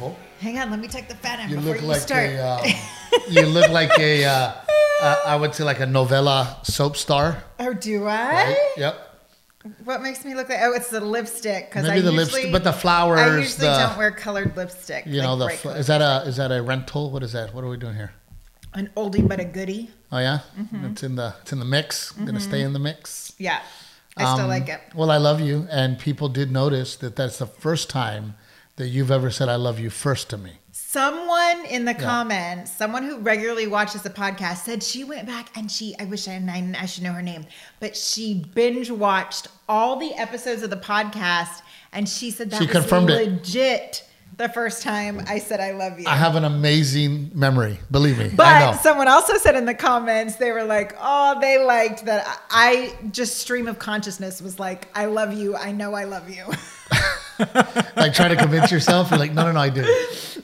beautiful. Hang on, let me take the fat out You before look you like start. a. Uh, you look like a. Uh, uh, I would say like a novella soap star. oh, do I? Right? Yep. What makes me look like? Oh, it's the lipstick. Because Maybe I the usually, lipstick, but the flowers. I usually the, don't wear colored lipstick. You like know the. fl- Is that a is that a rental? What is that? What are we doing here? an oldie but a goodie. Oh yeah, Mm-hmm. it's in the it's in the mix. I'm gonna stay in the mix. Yeah, I still Um, like it. Well, I love you, and people did notice that that's the first time that you've ever said "I love you" first to me. Someone in the comments, someone who regularly watches the podcast, said she went back and she, I wish I, I, I should know her name, but she binge watched all the episodes of the podcast and she said that She was confirmed it. legit the first time I said I love you. I have an amazing memory. Believe me, But someone also said in the comments, they were like, oh, they liked that I just stream of consciousness was like, I love you. I know I love you. like try to convince yourself. You're like, no, no, no, I do.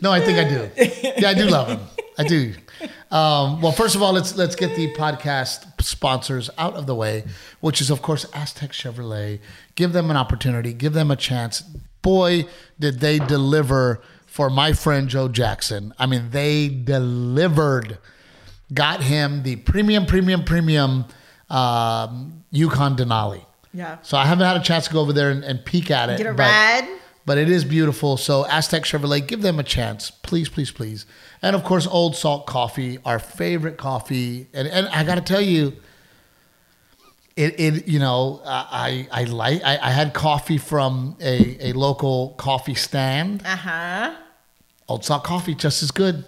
No, I think I do. Yeah, I do love him. I do. Um, well, first of all, let's let's get the podcast sponsors out of the way, which is of course Aztec Chevrolet. Give them an opportunity. Give them a chance. Boy, did they deliver for my friend Joe Jackson. I mean, they delivered. Got him the premium, premium, premium um, Yukon Denali. Yeah. So I haven't had a chance to go over there and, and peek at it. Get a but- ride. but it is beautiful. So Aztec Chevrolet, give them a chance, please, please, please. And of course, Old Salt Coffee, our favorite coffee. And and I got to tell you, it it you know I I like I, I had coffee from a a local coffee stand. Uh huh. Old Salt Coffee, just as good,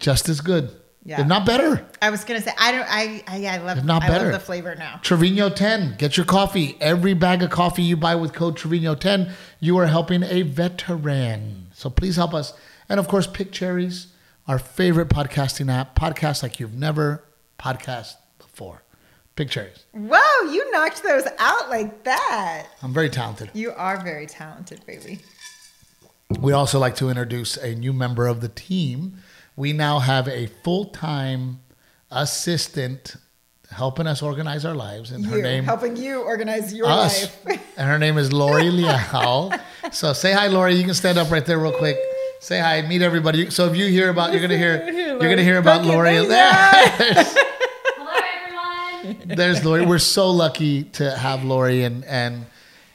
just as good. Yeah. if not better. I was gonna say I don't I I, I love not I better. love the flavor now. Trevino 10. Get your coffee. Every bag of coffee you buy with code Trevino 10, you are helping a veteran. So please help us. And of course, Pick Cherries, our favorite podcasting app. Podcast like you've never podcast before. Pick Cherries. Whoa, you knocked those out like that. I'm very talented. You are very talented, baby. We'd also like to introduce a new member of the team. We now have a full time assistant helping us organize our lives. And her name helping you organize your us. life. and her name is Lori Liao. so say hi, Lori. You can stand up right there real quick. Say hi. Meet everybody. So if you hear about, you're gonna hear, you're gonna hear about Lori. There's, Hello, everyone. there's Lori. We're so lucky to have Lori, and and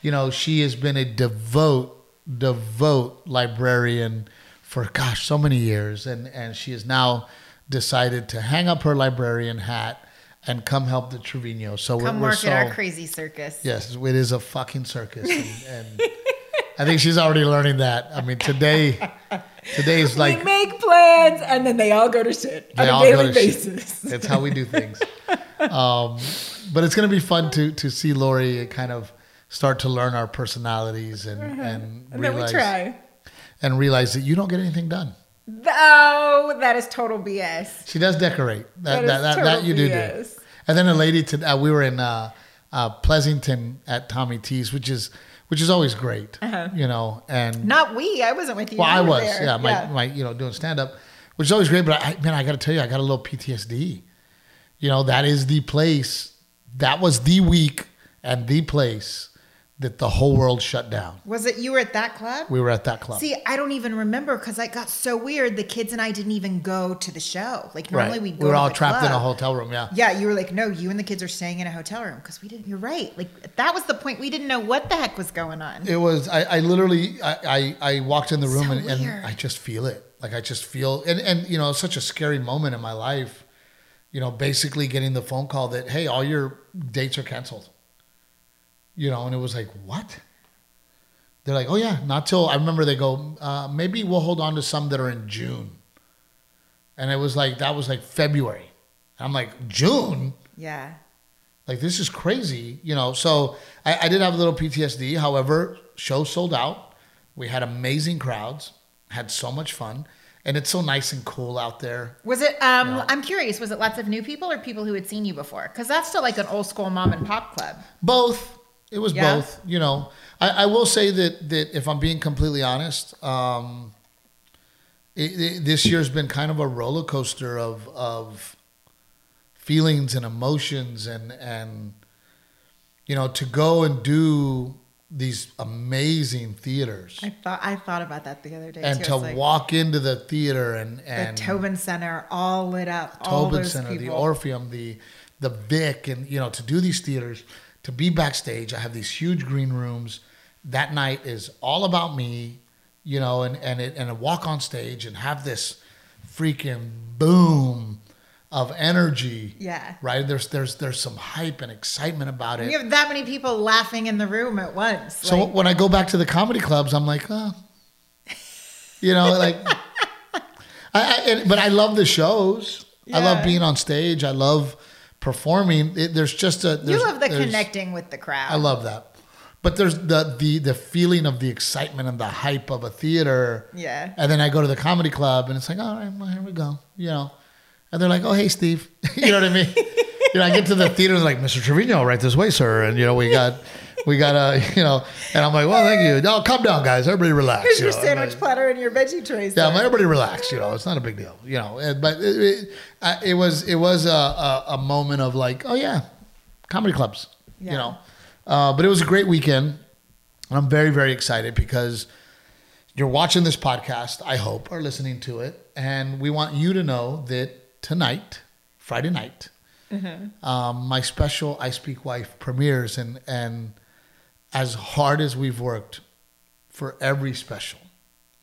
you know she has been a devote, devote librarian for gosh so many years, and and she has now decided to hang up her librarian hat and come help the Trevino. So Come we're, work so at our crazy circus. Yes, it is a fucking circus, and, and I think she's already learning that. I mean, today, today is like we make plans and then they all go to shit on a daily basis. shit. It's how we do things. Um, but it's going to be fun to to see Lori kind of start to learn our personalities and and, Mm-hmm. And then we realize try. And realize that you don't get anything done. Oh, that is total BS. She does decorate. That That that that, you do do. And then a lady to uh, we were in uh, uh, Pleasanton at Tommy T's, which is which is always great, you know. And Not we. I wasn't with you. Well, I was, there. yeah, my, my, you know, doing stand up, which is always great. But I, man, I got to tell you, I got a little PTSD. You know, that is the place, that was the week and the place that the whole world shut down. Was it you were at that club? We were at that club. See, I don't even remember because I got so weird. The kids and I didn't even go to the show. Like normally right. we We go. were to all trapped in a hotel room. Yeah. Yeah, you were like, no, you and the kids are staying in a hotel room because we didn't. You're right. Like that was the point. We didn't know what the heck was going on. It was, I, I literally, I, I, I walked in the room So and, and. I just feel it. Like I just feel, and, and, you know, such a scary moment in my life, you know, basically getting the phone call that, hey, all your dates are canceled. You know, and it was like, what? They're like, oh yeah, not till I remember they go, uh, maybe we'll hold on to some that are in June. And it was like that was like February. I'm like, June? yeah. Like this is crazy, you know. So I, I did have a little PTSD. However, show sold out. We had amazing crowds, had so much fun, and it's so nice and cool out there. Was it? Um, I'm curious. Was it lots of new people or people who had seen you before? Because that's still like an old school mom and pop club. Both. It was Yeah? both. You know, I, I will say that that if I'm being completely honest, um, it, it- this year's been kind of a roller coaster of of feelings and emotions and and you know to go and do these amazing theaters. I thought I thought about that the other day and too. to like walk into the theater and the and Tobin Center all lit up. all Tobin those Center, the. Orpheum, the the Vic, and you know to do these theaters, to be backstage. I have these huge green rooms. That night is all about me, you know, and and it, and to walk on stage and have this freaking boom of energy. Yeah. Right. There's there's there's some hype and excitement about it. You have that many people laughing in the room at once. So like, when I go back to the comedy clubs, I'm like, oh, you know, like, I, I and, but I love the shows. I love being on stage. I love performing. It, there's just a you love the connecting with the crowd. I love that. But there's the the the feeling of the excitement and the hype of a theater. Yeah. And then I go to the comedy club and it's like, all right, well, here we go. You know. And they're like, oh, hey, Steve. you know what I mean? you know, I get to the theater and they're like, Mr. Trevino, right this way, sir. And, you know, we got, we got a, you know, and I'm like, well, thank you. No, calm down, guys. Everybody relax. Here's you your know. sandwich Like, platter and your veggie trays. yeah, but everybody relax. You know, it's not a big deal. You know, and- but it, it, it was it was a, a, a moment of like, oh yeah, comedy clubs. Yeah. You know, uh, but it was a great weekend, and I'm very very excited because you're watching this podcast. I hope or listening to it, and we want you to know that tonight, Friday night, um, my special I Speak Wife premieres, and and as hard as we've worked for every special.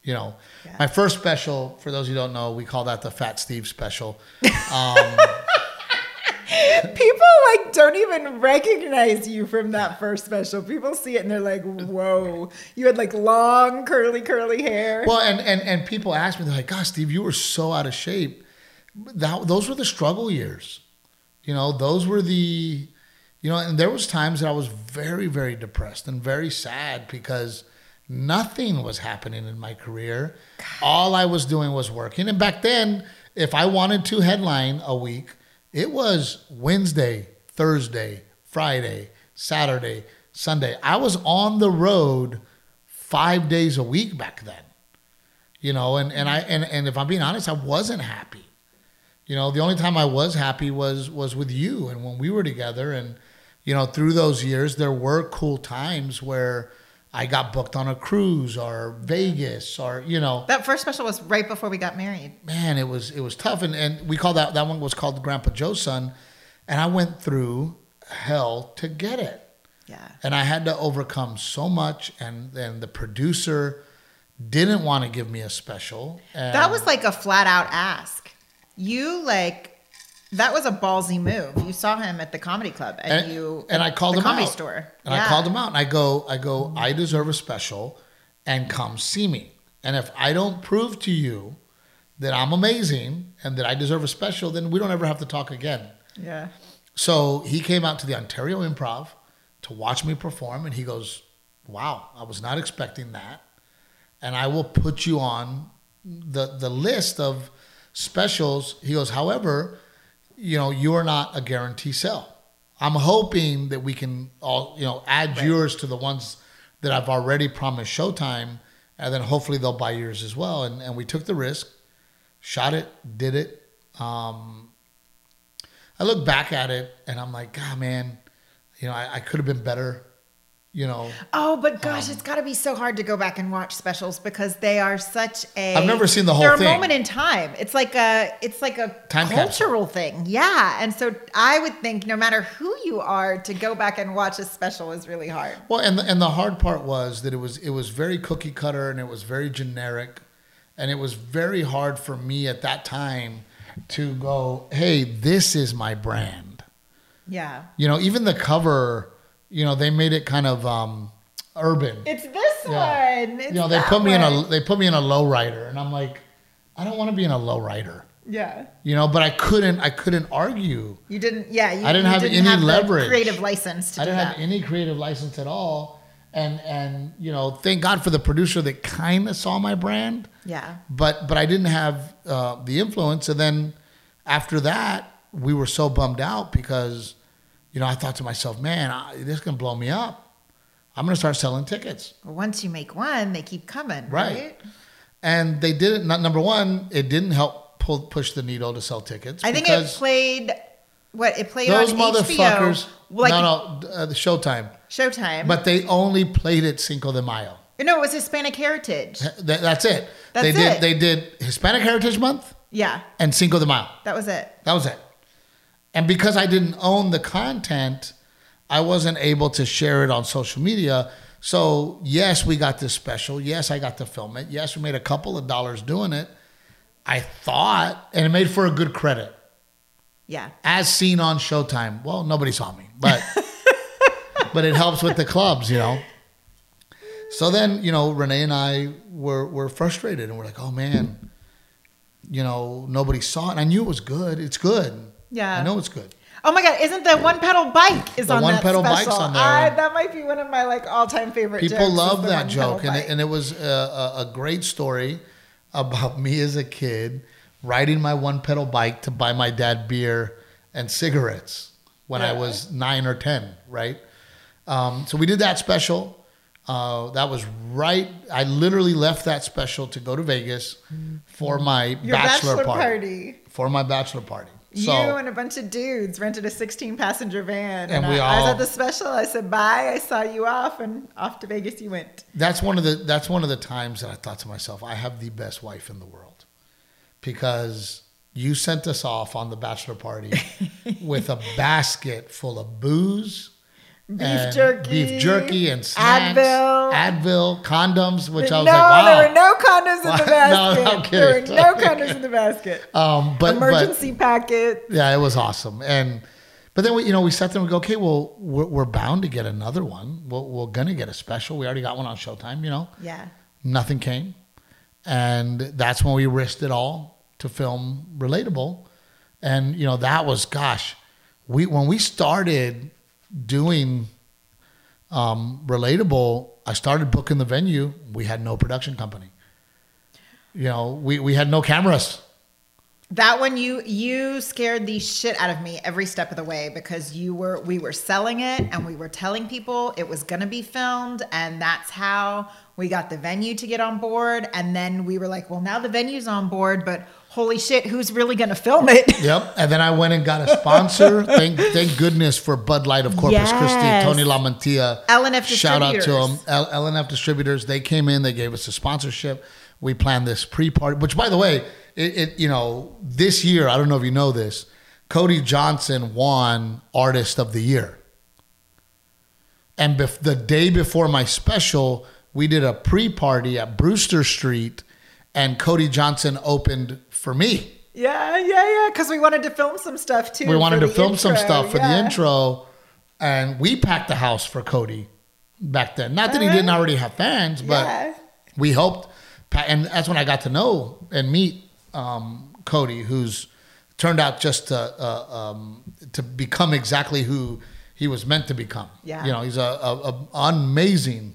You know, Yeah. my first special, for those who don't know, we call that the Fat Steve special. Um, People like don't even recognize you from that first special. People see it and they're like, "Whoa, you had like long curly curly hair." well, and, and, and people ask me, they're like, gosh, Steve, you were so out of shape. That, those were the struggle years. You know, those were the, you know, and there was times that I was very, very depressed and very sad because nothing was happening in my career. All I was doing was working. And back then, if I wanted to headline a week, it was Wednesday, Thursday, Friday, Saturday, Sunday. I was on the road five days a week back then. You know, and, and I and, and if I'm being honest, I wasn't happy. You know, the only time I was happy was was with you and when we were together and you know, through those years there were cool times where I got booked on a cruise or Vegas or you know, that first special was right before we got married. man, it was it was tough and, and we called that that one was called Grandpa Joe's Son and I went through hell to get it. Yeah. And I had to overcome so much and then the producer didn't want to give me a special. And That was like a flat out ask. You like that was a ballsy move. You saw him at the comedy club and, and, you and I called the him comedy out. store. And Yeah. I called him out and I go, I go, I deserve a special and come see me. And if I don't prove to you that I'm amazing and that I deserve a special, then we don't ever have to talk again. Yeah. So he came out to the Ontario Improv to watch me perform and he goes, Wow, I was not expecting that. And I will put you on the the list of specials. He goes, however, you know, you are not a guarantee sell. I'm hoping that we can all, you know, add Right. yours to the ones that I've already promised Showtime, and then hopefully they'll buy yours as well. And and we took the risk, shot it, did it. Um, I look back at it and I'm like, God, man, you know, I, I could have been better. You know, Oh, but gosh, Um, it's got to be so hard to go back and watch specials because they are such a. I've never seen the whole they're thing. a moment in time. It's like a. It's like a Time capsule. cultural thing. Yeah, and so I would think no matter who you are, to go back and watch a special is really hard. Well, and the, and the hard part was that it was it was very cookie cutter and it was very generic, and it was very hard for me at that time to go, hey, this is my brand. Yeah, You know, even the cover, you know, they made it kind of um, urban. it's this Yeah. one. It's you know, they put me in a they put me in a lowrider, and I'm like, I don't want to be in a lowrider. Yeah. You know, but I couldn't I couldn't argue. You didn't. Yeah, you, I didn't you have any the leverage. creative license to I didn't that. have any creative license at all. And and you know, thank God for the producer that kind of saw my brand, yeah. but but I didn't have uh, the influence. And then after that, we were so bummed out because you know I thought to myself, man, I, this is gonna blow me up. I'm gonna start selling tickets. Well, once you make one, they keep coming. Right. Right. And they did it. Not, number one, it didn't help pull push the needle to sell tickets. I think it played What it played Those on motherfuckers. HBO, like no, no, uh, the Showtime. Showtime. But they only played it Cinco de Mayo. no, it was Hispanic Heritage. Th- that's it. That's they did. it. They did Hispanic Heritage Month Yeah, and Cinco de Mayo. that was it. That was it. And because I didn't own the content, I wasn't able to share it on social media. So, yes, we got this special. Yes, I got to film it. Yes, we made a couple of dollars doing it. I thought, and it made for a good credit. Yeah. As seen on Showtime. Well, nobody saw me, but but it helps with the clubs, you know. So then, you know, Renee and I were were frustrated and we're like, oh man, you know, nobody saw it. And I knew it was good. It's good. Yeah. I know it's good. Oh my god, isn't the one pedal bike is on The on one that pedal special? bike's on there. I, that might be one of my like all time favorite. People love that joke, and it, and it was a, a, great story about me as a kid riding my one pedal bike to buy my dad beer and cigarettes when I was nine or ten. Right. Um, so we did that special. Uh, that was right. I literally left that special to go to Vegas for my Your bachelor, bachelor party, party. For my bachelor party. You and a bunch of dudes rented a 16 passenger van, And and, I, I was at the special. I said bye. I saw you off, and off to Vegas you went. that's one of the that's one of the times that I thought to myself, I have the best wife in the world because you sent us off on the bachelor party with a basket full of booze, Beef jerky, beef jerky, and snacks, Advil. Advil, condoms, which I no, was like, wow. there were no condoms in the No, basket. I'm kidding. there were no condoms in the basket. Um, but but Emergency packet. yeah, it was awesome. And but then we, you know, we sat there and we go, okay, well, we're, we're bound to get another one. We're, we're gonna get a special. We already got one on Showtime, you know. Yeah. nothing came. And that's when we risked it all to film Relatable. And, you know, that was, gosh, we when we started doing um, Relatable, I started booking the venue. We had no production company. You know, we, we had no cameras. That one you you scared the shit out of me every step of the way because you were we were selling it and we were telling people it was going to be filmed and that's how we got the venue to get on board and then we were like well now the venue's on board but holy shit who's really going to film it Yep. And then I went and got a sponsor. thank thank goodness for Bud Light of Corpus Christi, Tony LaMantia. LNF Distributors. Shout out to them. L- LNF Distributors. They came in, they gave us a sponsorship. We planned this pre-party, which by the way, it, it you know, this year, I don't know if you know this, Cody Johnson won Artist of the Year. And bef- the day before my special, we did a pre-party at Brewster Street and Cody Johnson opened for me. yeah yeah yeah cuz we wanted to film some stuff too we wanted to film some stuff for the intro and we packed the house for cody back then not that he didn't uh-huh. already have fans but Yeah. we hoped pa- and that's when i got to know and meet um, cody who's turned out just to uh, um, to become exactly who he was meant to become Yeah. you know he's a, a, a amazing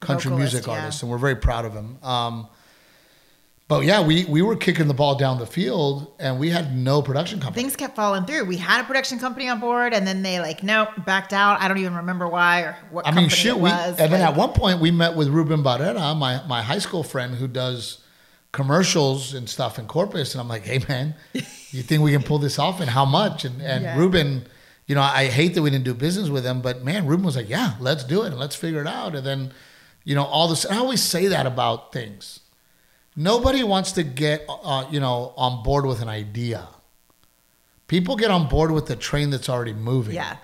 country Vocalist, music yeah. artist and we're very proud of him um, but yeah, we, we were kicking the ball down the field, and we had no production company. things kept falling through. We had a production company on board, and then they like, nope, backed out. I don't even remember why or what. I mean, it We, was. and then at one point, we met with Ruben Barrera, my my high school friend who does commercials and stuff in Corpus, and I'm like, hey man, you think we can pull this off, and how much? And and Yeah. Ruben, you know, I hate that we didn't do business with him, but man, Ruben was like, yeah, let's do it and let's figure it out. And then, you know, all this. I always say that about things. Nobody wants to get, uh, you know, on board with an idea. People get on board with the train that's already moving. yeah,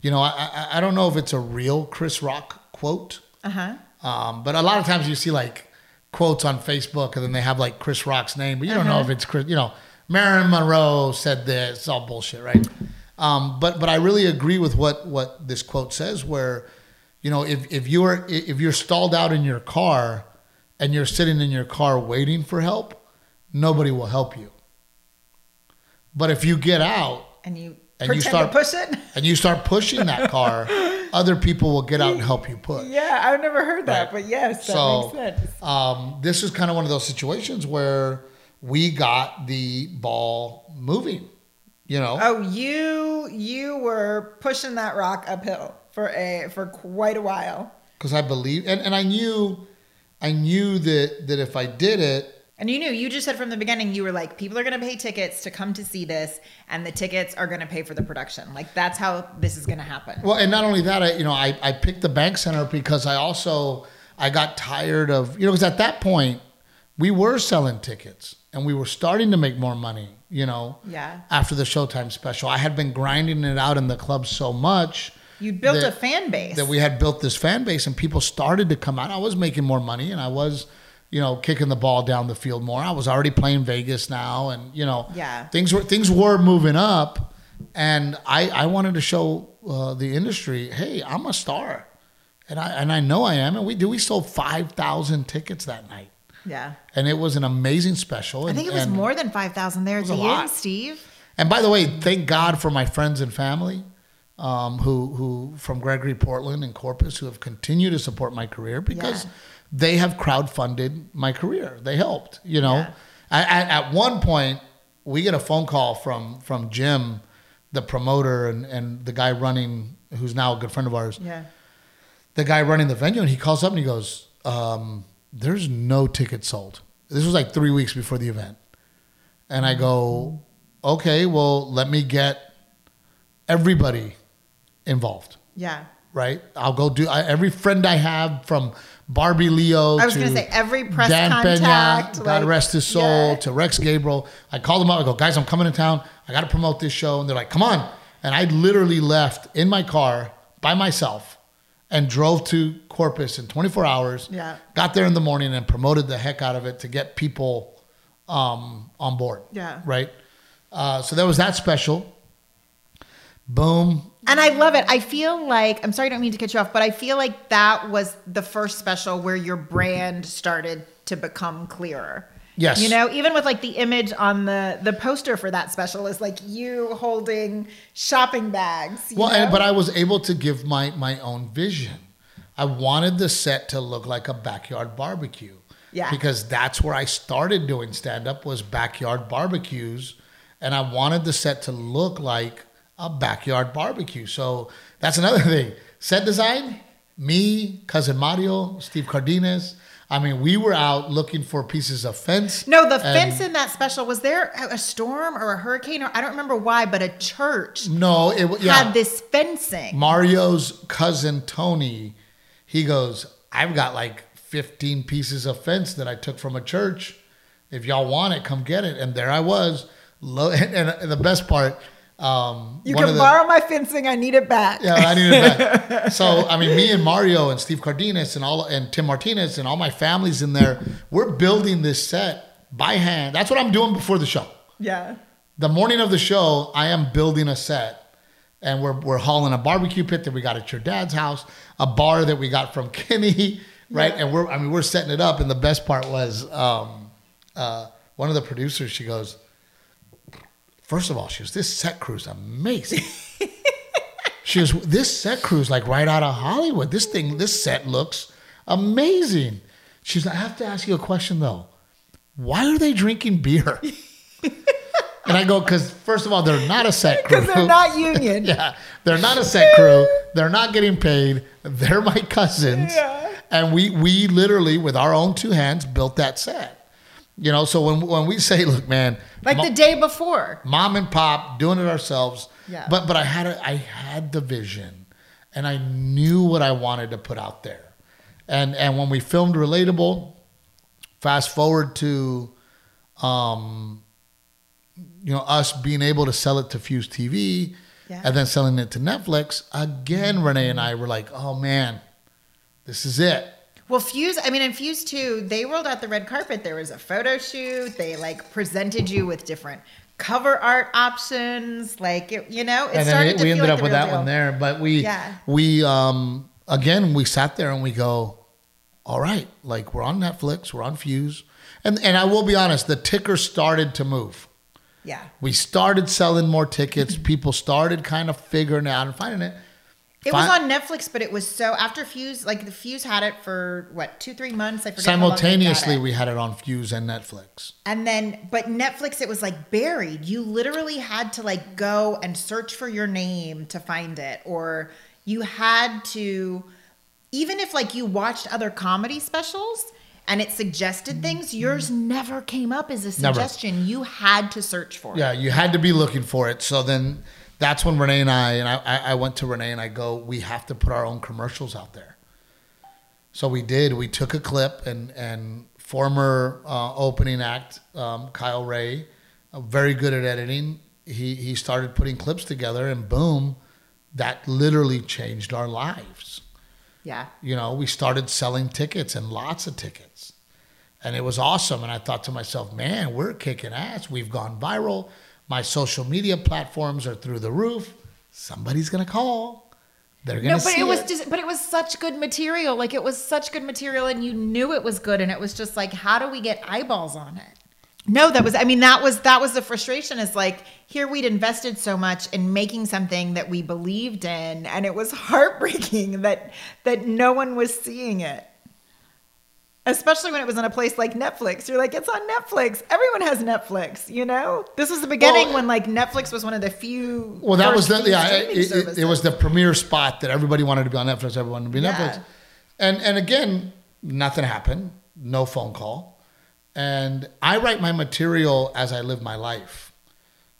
You know, I, I I don't know if it's a real Chris Rock quote, uh huh. um, but a lot of times you see like quotes on Facebook and then they have like Chris Rock's name, but you don't know if it's Chris. You know, Marilyn Monroe said this. It's all bullshit, right? Um, but but I really agree with what what this quote says, where you know if if you're if you're stalled out in your car and you're sitting in your car waiting for help, nobody will help you. But if you get out And you And you start- pushing and you start pushing that car, other people will get out and help you push. Yeah, I've never heard that, Right. but yes, that So, makes sense. Um, this is kind of one of those situations where we got the ball moving. You know, Oh, you you were pushing that rock uphill for a for quite a while. because I believe, and, and I knew, I knew that that if I did it, And you knew, you just said from the beginning, you were like, people are going to pay tickets to come to see this, and the tickets are going to pay for the production. Like, that's how this is going to happen. Well, and not only that, I, you know, I, I picked the bank center because I also, I got tired of, you know, because at that point, we were selling tickets and we were starting to make more money, you know, Yeah. after the Showtime special. I had been grinding it out in the club so much You built that- a fan base. that we had built this fan base and people started to come out. I was making more money and I was, you know, kicking the ball down the field more. I was already playing Vegas now and, you know, Yeah. things were things were moving up and I I wanted to show uh, the industry, hey, I'm a star. And I and I know I am and we do we sold 5,000 tickets that night. yeah. And it was an amazing special I think it was and- more than 5,000 there at was the a end, lot. Steve. and by the way, thank God for my friends and family, um, who who from Gregory Portland and Corpus, who have continued to support my career because Yeah. they have crowdfunded my career. They helped. You know, Yeah. at, at, at one point, we get a phone call from from Jim, the promoter and and the guy running, who's now a good friend of ours. Yeah. The guy running the venue, and he calls up and he goes, um, "There's no tickets sold." This was like three weeks before the event. And I go, okay, well, let me get everybody involved, Yeah. right? I'll go do I, every friend I have from Barbie Leo I was to going to say every press Dan contact. Pena, God like- rest his soul, Yeah. to Rex Gabriel. I called them up. I go, guys, I'm coming to town. I got to promote this show. And they're like, come on. And I literally left in my car by myself and drove to Corpus in 24 hours. Yeah. Got there in the morning and promoted the heck out of it to get people um, on board. Yeah. Right. Uh, so there was that special. Boom. And I love it. I feel like I'm sorry, I don't mean to cut you off, but I feel like that was the first special where your brand started to become clearer. Yes. You know, even with like the image on the the poster for that special is like you holding shopping bags. Well, and, but I was able to give my my own vision. I wanted the set to look like a backyard barbecue. Yeah. Because that's where I started doing stand up was backyard barbecues, and I wanted the set to look like a backyard barbecue. So that's another thing. Set design, me, cousin Mario, Steve Cardenas. I mean, we were out looking for pieces of fence. no, the fence in that special was there a storm or a hurricane or I don't remember why, but a church No, it wa- yeah. had this fencing. Mario's cousin Tony, he goes, I've got like 15 pieces of fence that I took from a church. If y'all want it, come get it. And there I was. And the best part, um, You can the- borrow my fencing. I need it back. yeah, I need it back. so I mean, me and Mario and Steve Cardenas and all and Tim Martinez and all my families in there, we're building this set by hand. That's what I'm doing before the show. Yeah. The morning of the show, I am building a set, and we're we're hauling a barbecue pit that we got at your dad's house, a bar that we got from Kenny, right? And we're I mean we're setting it up, and the best part was um, uh, one of the producers. She goes, first of all, she goes, this set crew's amazing. she goes, this set crew's like right out of Hollywood. This thing, this set looks amazing. She's like, I have to ask you a question though. Why are they drinking beer? And I go, because first of all, they're not a set crew. Because they're not union. yeah, they're not a set crew. They're not getting paid. They're my cousins. Yeah. And we we literally with our own two hands built that set. You know, so when when we say, look, man, Like the day before. mom and pop doing it ourselves. Yeah. But but I had a, I had the vision, and I knew what I wanted to put out there, and and when we filmed relatable, fast forward to, um, you know, us being able to sell it to Fuse TV, Yeah. and then selling it to Netflix again. Renee and I were like, oh man, this is it. Well, Fuse, I mean, in Fuse 2, they rolled out the red carpet. There was a photo shoot. They like presented you with different cover art options. Like, it, you know, it and started then to we ended like up with that deal. one there. But we Yeah. we um again we sat there and we go, all right, like we're on Netflix, we're on Fuse, and and I will be honest, the ticker started to move. Yeah. We started selling more tickets. People started kind of figuring out and finding it. It was on Netflix, but it was so after Fuse, like the Fuse had it for what, two, three months? I forget. how long they Simultaneously, we had it on Fuse and Netflix. And then, but Netflix, it was like buried. You literally had to like go and search for your name to find it, or you had to, even if like you watched other comedy specials and it suggested things, mm-hmm. yours never came up as a Never. suggestion. You had to search for it. Yeah, you had to be looking for it. So then that's when Renee and I and I, I I went to Renee and I go, we have to put our own commercials out there. So we did. We took a clip and and former uh, opening act um, Kyle Ray, uh, very good at editing. He he started putting clips together and boom, that literally changed our lives. Yeah. You know, we started selling tickets and lots of tickets. And it was awesome. And I thought to myself, man, we're kicking ass. We've gone viral. My social media platforms are through the roof. Somebody's going to call. They're going to No, but see it was it. just but it was such good material. Like it was such good material and you knew it was good and it was just like how do we get eyeballs on it? No, that was I mean that was that was the frustration is like here we'd invested so much in making something that we believed in and it was heartbreaking that that no one was seeing it. Especially when it was in a place like Netflix. You're like, it's on Netflix. Everyone has Netflix, you know? This was the beginning Well, when like Netflix was one of the few Well, that was the yeah. It, it, it was the premier spot that everybody wanted to be on Netflix. Everyone wanted to be Yeah. Netflix, and and again, nothing happened. No phone call, and I write my material as I live my life,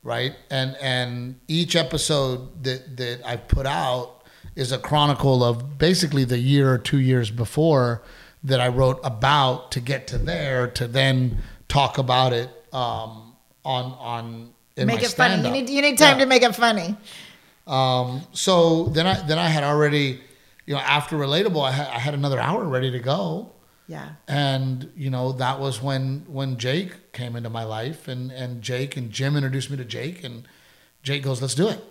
right? And and each episode that that I put out is a chronicle of basically the year or two years before that I wrote about to get to there to then talk about it um, on on in make it funny. You need you need time Yeah. to make it funny. Um, so then I then I had already, you know, after relatable, I, had I had another hour ready to go, Yeah. and you know that was when when Jake came into my life, and and Jake and Jim introduced me to Jake, and Jake goes, "Let's do it.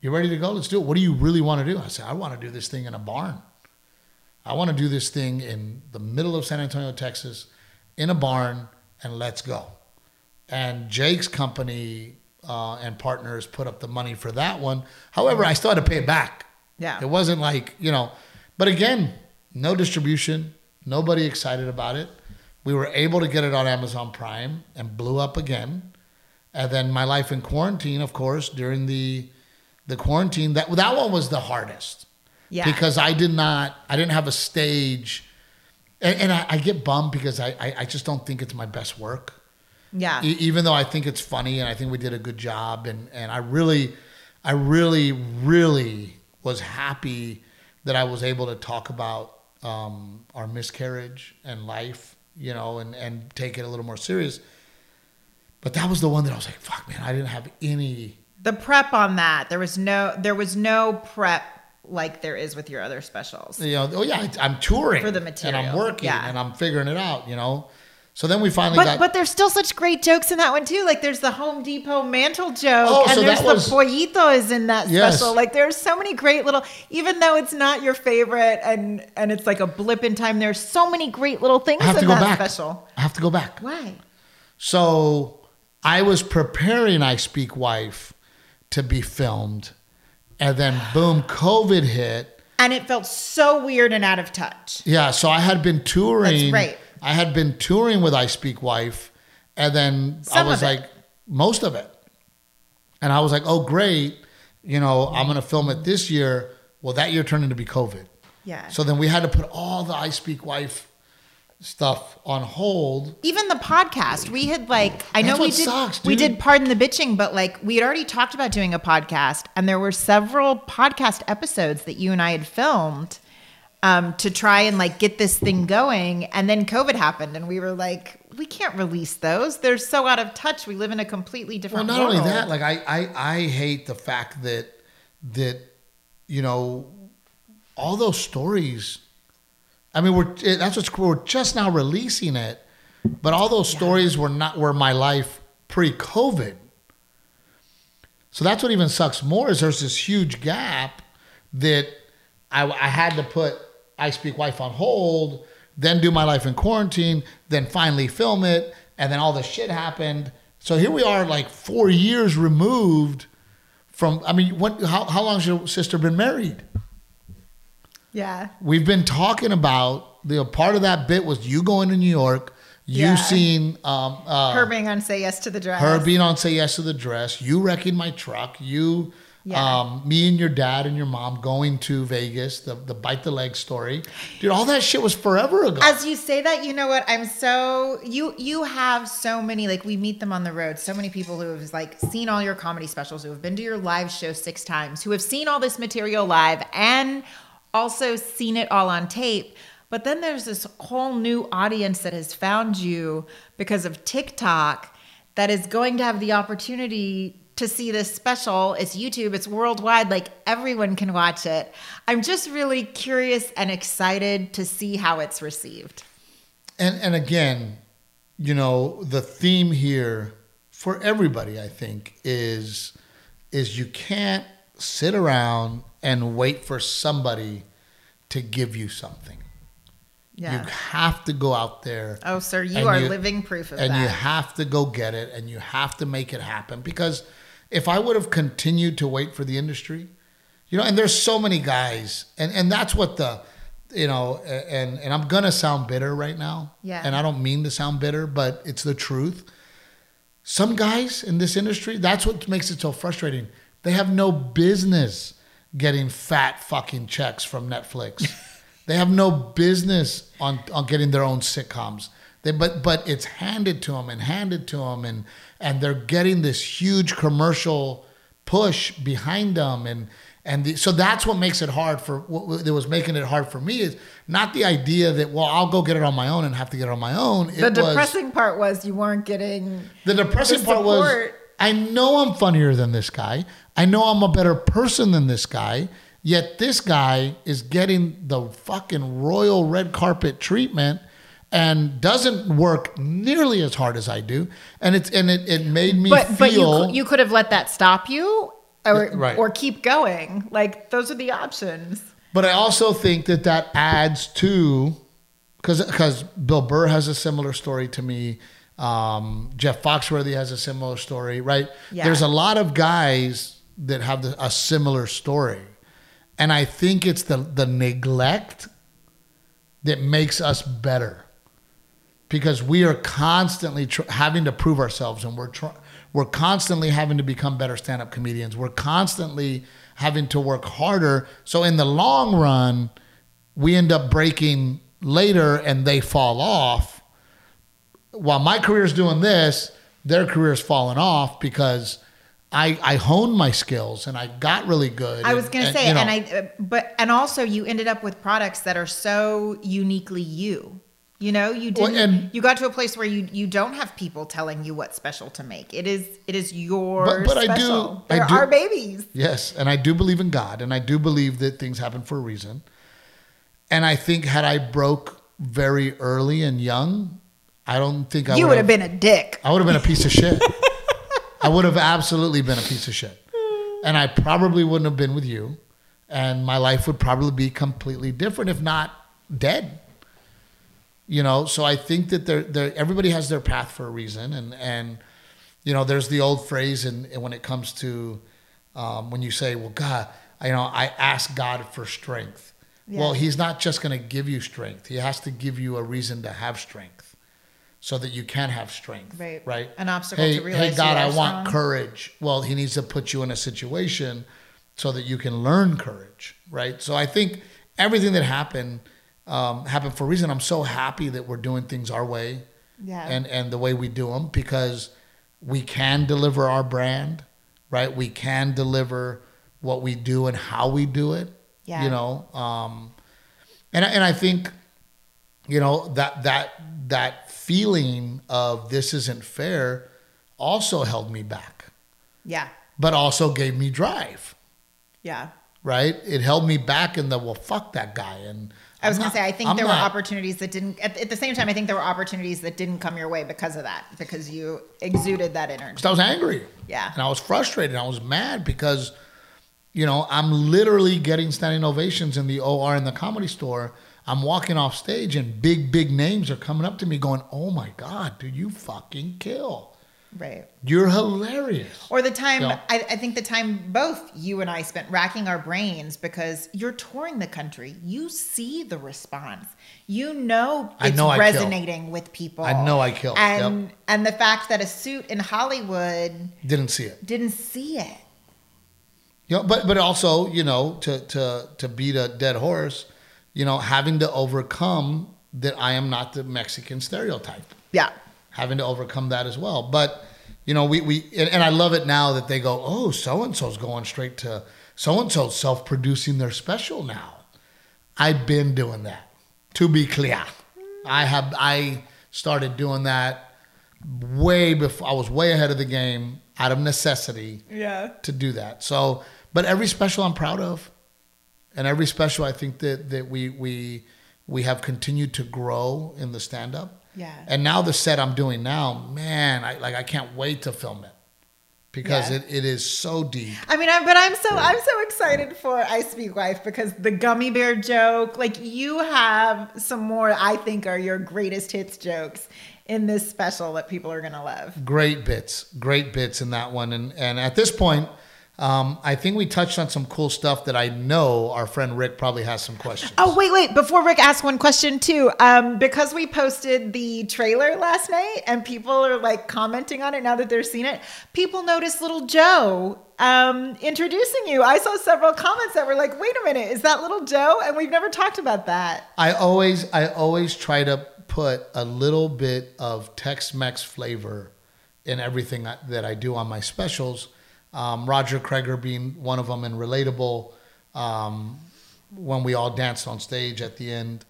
You ready to go? Let's do it. What do you really want to do?" I said, "I want to do this thing in a barn. I want to do this thing in the middle of San Antonio, Texas, in a barn, and let's go." And Jake's company uh, and partners put up the money for that one. However, I still had to pay it back. Yeah. It wasn't like, you know, but again, no distribution, nobody excited about it. We were able to get it on Amazon Prime and blew up again. And then my life in quarantine, of course, during the the quarantine, that that one was the hardest Yeah. because I did not, I didn't have a stage, and, and I, I get bummed because I, I I just don't think it's my best work yeah. e- even though I think it's funny and I think we did a good job and and I really I really really was happy that I was able to talk about um, our miscarriage and life you know and and take it a little more serious but that was the one that I was like fuck man I didn't have any the prep on that, there was no there was no prep like there is with your other specials. you know oh yeah I'm touring For the and I'm working yeah. and I'm figuring it out you know so then we finally But got but there's still such great jokes in that one too. Like there's the Home Depot mantle joke, Oh, and so there's that the was- pollito is in that Yes. special. Like there's so many great little, even though it's not your favorite, and and it's like a blip in time. There's so many great little things I have in to go that back special. I have to go back Why? So I was preparing I Speak Wife to be filmed. And then boom, COVID hit. And it felt so weird and out of touch. Yeah, so I had been touring. That's right. I had been touring with I Speak Wife. And then I was like, most of it. And I was like, oh, great. You know, I'm going to film it this year. Well, that year turned into be COVID. Yeah. So then we had to put all the I Speak Wife stuff on hold. even the podcast we had like i know we did sucks, we did pardon the bitching but like we had already talked about doing a podcast and there were several podcast episodes that you and i had filmed um, to try and like get this thing going and then covid happened and we were like we can't release those they're so out of touch we live in a completely different. Well, not world only that, like I, I, I hate the fact that that you know all those stories. I mean, we're it- that's what's cool. We're just now releasing it, but all those stories were not were my life pre-COVID. So that's what even sucks more is there's this huge gap that I, I had to put I Speak Wife on hold, then do my life in quarantine, then finally film it, and then all this shit happened. So here we are, like four years removed from. I mean, what? How how long's your sister been married? Yeah We've been talking about the part of that bit was you going to New York, you Yeah. seeing um, uh, her being on say yes to the dress her being on Say Yes to the Dress, you wrecking my truck, you Yeah. Um, me and your dad and your mom going to Vegas, the the bite the leg story, dude. All that shit was forever ago. As you say that, you know what? I'm so you you have so many like we meet them on the road. So many people who have like seen all your comedy specials, who have been to your live show six times, who have seen all this material live and also seen it all on tape. But then there's this whole new audience that has found you because of TikTok that is going to have the opportunity to see this special. It's YouTube, it's worldwide, like everyone can watch it. I'm just really curious and excited to see how it's received. and and again, you know, the theme here for everybody, I think, is is you can't sit around and wait for somebody to give you something. Yeah. You have to go out there. Oh, sir, you are you- living proof of and that. And you have to go get it and you have to make it happen because if i would have continued to wait for the industry you know and there's so many guys and and that's what the you know and and i'm gonna sound bitter right now Yeah. and i don't mean to sound bitter but it's the truth some guys in this industry that's what makes it so frustrating they have no business getting fat fucking checks from netflix they have no business on on getting their own sitcoms they, but but it's handed to them and handed to them and and they're getting this huge commercial push behind them and and the, so that's what makes it hard for what that was making it hard for me is not the idea that well I'll go get it on my own and have to get it on my own. It the was, depressing part was you weren't getting the depressing the part was. I know I'm funnier than this guy. I know I'm a better person than this guy. Yet this guy is getting the fucking royal red carpet treatment and doesn't work nearly as hard as I do. And it's and it, it made me but feel but you you could have let that stop you or right. or keep going. Like those are the options. But I also think that that adds to because because Bill Burr has a similar story to me. Um, Jeff Foxworthy has a similar story, right? Yeah. There's a lot of guys that have the, a similar story, and I think it's the the neglect that makes us better. Because we are constantly tr- having to prove ourselves and we're tr- we're constantly having to become better stand-up comedians. We're constantly having to work harder. So in the long run we end up breaking later and they fall off while my career is doing this their career is falling off because I, I honed my skills and I got really good. I was going to say, you know, and I, but and also you ended up with products that are so uniquely you. You know, you didn't. and- you got to a place where you you don't have people telling you what special to make. It is it is your But- but I do- special. I They're babies. Yes, and I do believe in God, and I do believe that things happen for a reason. And I think had I broke very early and young, I don't think I you would have been a dick. I would have been a piece of shit. I would have absolutely been a piece of shit, and I probably wouldn't have been with you, and my life would probably be completely different, if not dead. You know, so I think that there, there, everybody has their path for a reason, and and you know, there's the old phrase, and when it comes to um, when you say, "Well, God, you know, I ask God for strength." Well, He's not just going to give you strength; He has to give you a reason to have strength, so that you can have strength. Right. Right. An obstacle hey, to realize Hey, God, I want strong. courage. Well, He needs to put you in a situation so that you can learn courage. Right. So I think everything that happened um, happened for a reason. I'm so happy that we're doing things our way Yeah. and and the way we do them because we can deliver our brand, right? We can deliver what we do and how we do it. Yeah. You know, um, and and I think, you know that that that feeling of this isn't fair also held me back, yeah. but also gave me drive. Yeah. Right? It held me back in the well, fuck that guy. And I was going to say, I think I'm there not- were opportunities that didn't, at, at the same time, I think there were opportunities that didn't come your way because of that, because you exuded that energy. 'cause I was angry. Yeah. And I was frustrated. I was mad because, you know, I'm literally getting standing ovations in the OR in the comedy store. I'm walking off stage and big, big names are coming up to me going, Oh my God, do you fucking kill. Right. You're hilarious. Or the time, Yeah. I, I think the time both you and I spent racking our brains because you're touring the country. You see the response. You know I it's know I kill. resonating with people. I know I killed. And Yep. and the fact that a suit in Hollywood Didn't see it. didn't see it. You know, but but also, you know, to to to beat a dead horse, you know, having to overcome that I am not the Mexican stereotype. Yeah. Having to overcome that as well. But you know, we we and, and I love it now that they go, oh, so and so's going straight to so and so's self producing their special now. I've been doing that. To be clear, I have I started doing that way before I was way ahead of the game out of necessity Yeah. to do that. So, but every special I'm proud of, and every special I think that that we we we have continued to grow in the stand up. Yeah. And now the set I'm doing now, man, I like I can't wait to film it because Yeah. it, it is so deep. I mean, I'm, but I'm so I'm so excited for I Speak Wife because the gummy bear joke, like you have some more I think are your greatest hits jokes in this special that people are gonna love. Great bits, great bits in that one. And and at this point, um, I think we touched on some cool stuff that I know our friend Rick probably has some questions. Oh wait, wait! Before Rick asks one question too, um, because we posted the trailer last night and people are like commenting on it now that they're seeing it. People noticed little Joe um, introducing you. I saw several comments that were like, "Wait a minute, is that little Joe?" And we've never talked about that. I always I always try to put a little bit of Tex-Mex flavor in everything that I do on my specials. Um, Roger Kreger being one of them, and relatable. Um, when we all danced on stage at the end.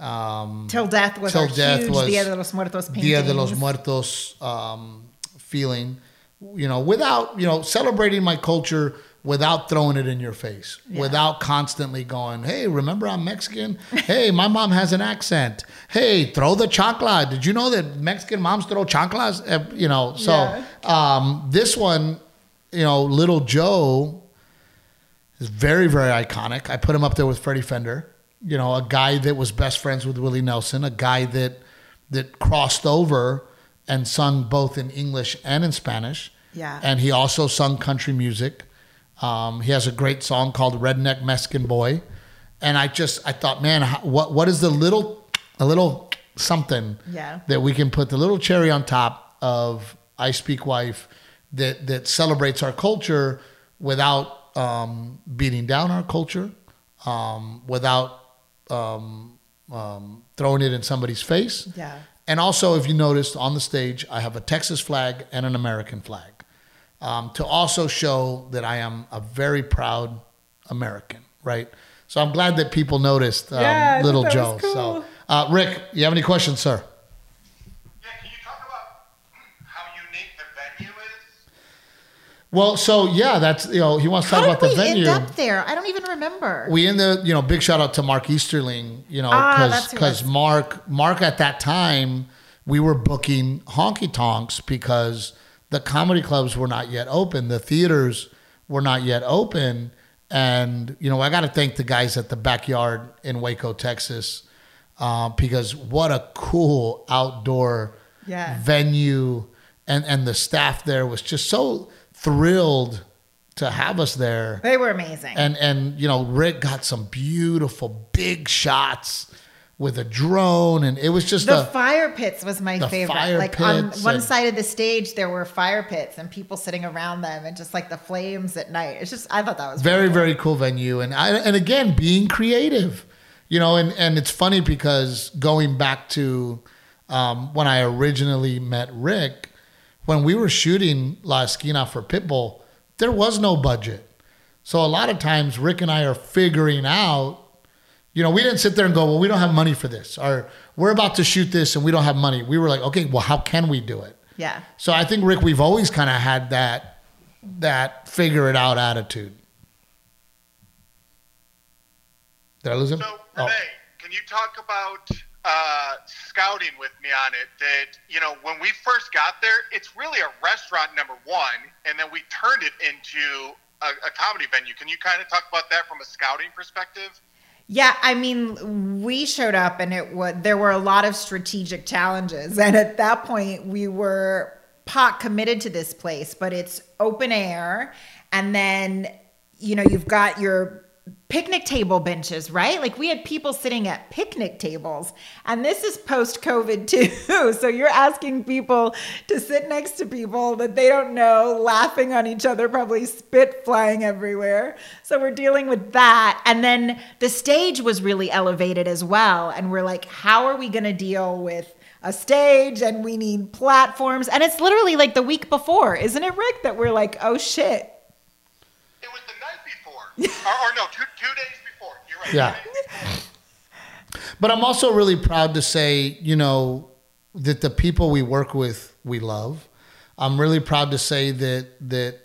Um, Till death was Till Death huge was Dia de los Muertos paintings. Dia de los Muertos um, feeling, you know, without, you know, celebrating my culture without throwing it in your face, Yeah. without constantly going, hey, remember I'm Mexican? hey, my mom has an accent. Hey, throw the chancla. Did you know that Mexican moms throw chanclas? Uh, you know, so Yeah. um, this one, you know, Little Joe is very, very iconic. I put him up there with Freddie Fender. You know, a guy that was best friends with Willie Nelson, a guy that that crossed over and sung both in English and in Spanish. Yeah. And he also sung country music. Um, he has a great song called "Redneck Mexican Boy," and I just I thought, man, how, what what is the little a little something Yeah. that we can put the little cherry on top of "I Speak Wife" that that celebrates our culture without um, beating down our culture, um, without um, um, throwing it in somebody's face. Yeah. And also, if you noticed on the stage, I have a Texas flag and an American flag um, to also show that I am a very proud American, right? So I'm glad that people noticed um, Yeah, Little Joe. cool. So, uh, Rick, you have any questions, sir? Yeah, can you talk about how unique the venue is? Well, so yeah, that's you know he wants to How talk did about the we venue. end up there? I don't even remember. we in the you know big shout out to Mark Easterling, you know, Ah, because it is. Mark Mark at that time we were booking honky tonks because the comedy clubs were not yet open, the theaters were not yet open, and you know I got to thank the guys at the backyard in Waco, Texas, uh, because what a cool outdoor Yeah. venue, and and the staff there was just so thrilled to have us there they were amazing. and and you know Rick got some beautiful big shots with a drone, and it was just the a fire pits was my favorite. like on one and- side of the stage, there were fire pits and people sitting around them, and just like the flames at night. It's just I thought that was very very cool venue, and I and again being creative, you know, and and it's funny because going back to um, when I originally met Rick, when we were shooting La Esquina for Pitbull, there was no budget, so a lot of times Rick and I are figuring out. You know, we didn't sit there and go, well, we don't have money for this, or we're about to shoot this and we don't have money. We were like, okay, well, how can we do it? yeah. So I think Rick, we've always kind of had that that figure it out attitude. Did I lose him? So, Oh. Can you talk about uh, scouting with me on it? That, you know, when we first got there, it's really a restaurant, number one, and then we turned it into a, a comedy venue. Can you kind of talk about that from a scouting perspective? Yeah, I mean, we showed up and it was there were a lot of strategic challenges, and at that point, we were pot committed to this place, but it's open air, and then you know you've got your picnic table benches, right? Like we had people sitting at picnic tables. And this is post COVID too. So you're asking people to sit next to people that they don't know, laughing on each other, probably spit flying everywhere. So we're dealing with that. And then the stage was really elevated as well. And we're like, how are we going to deal with a stage and we need platforms? And it's literally like the week before, isn't it, Rick? That we're like, oh shit. Or, or no, two two days before. You're right. Yeah. two days before. But I'm also really proud to say, you know, that the people we work with, we love. I'm really proud to say that that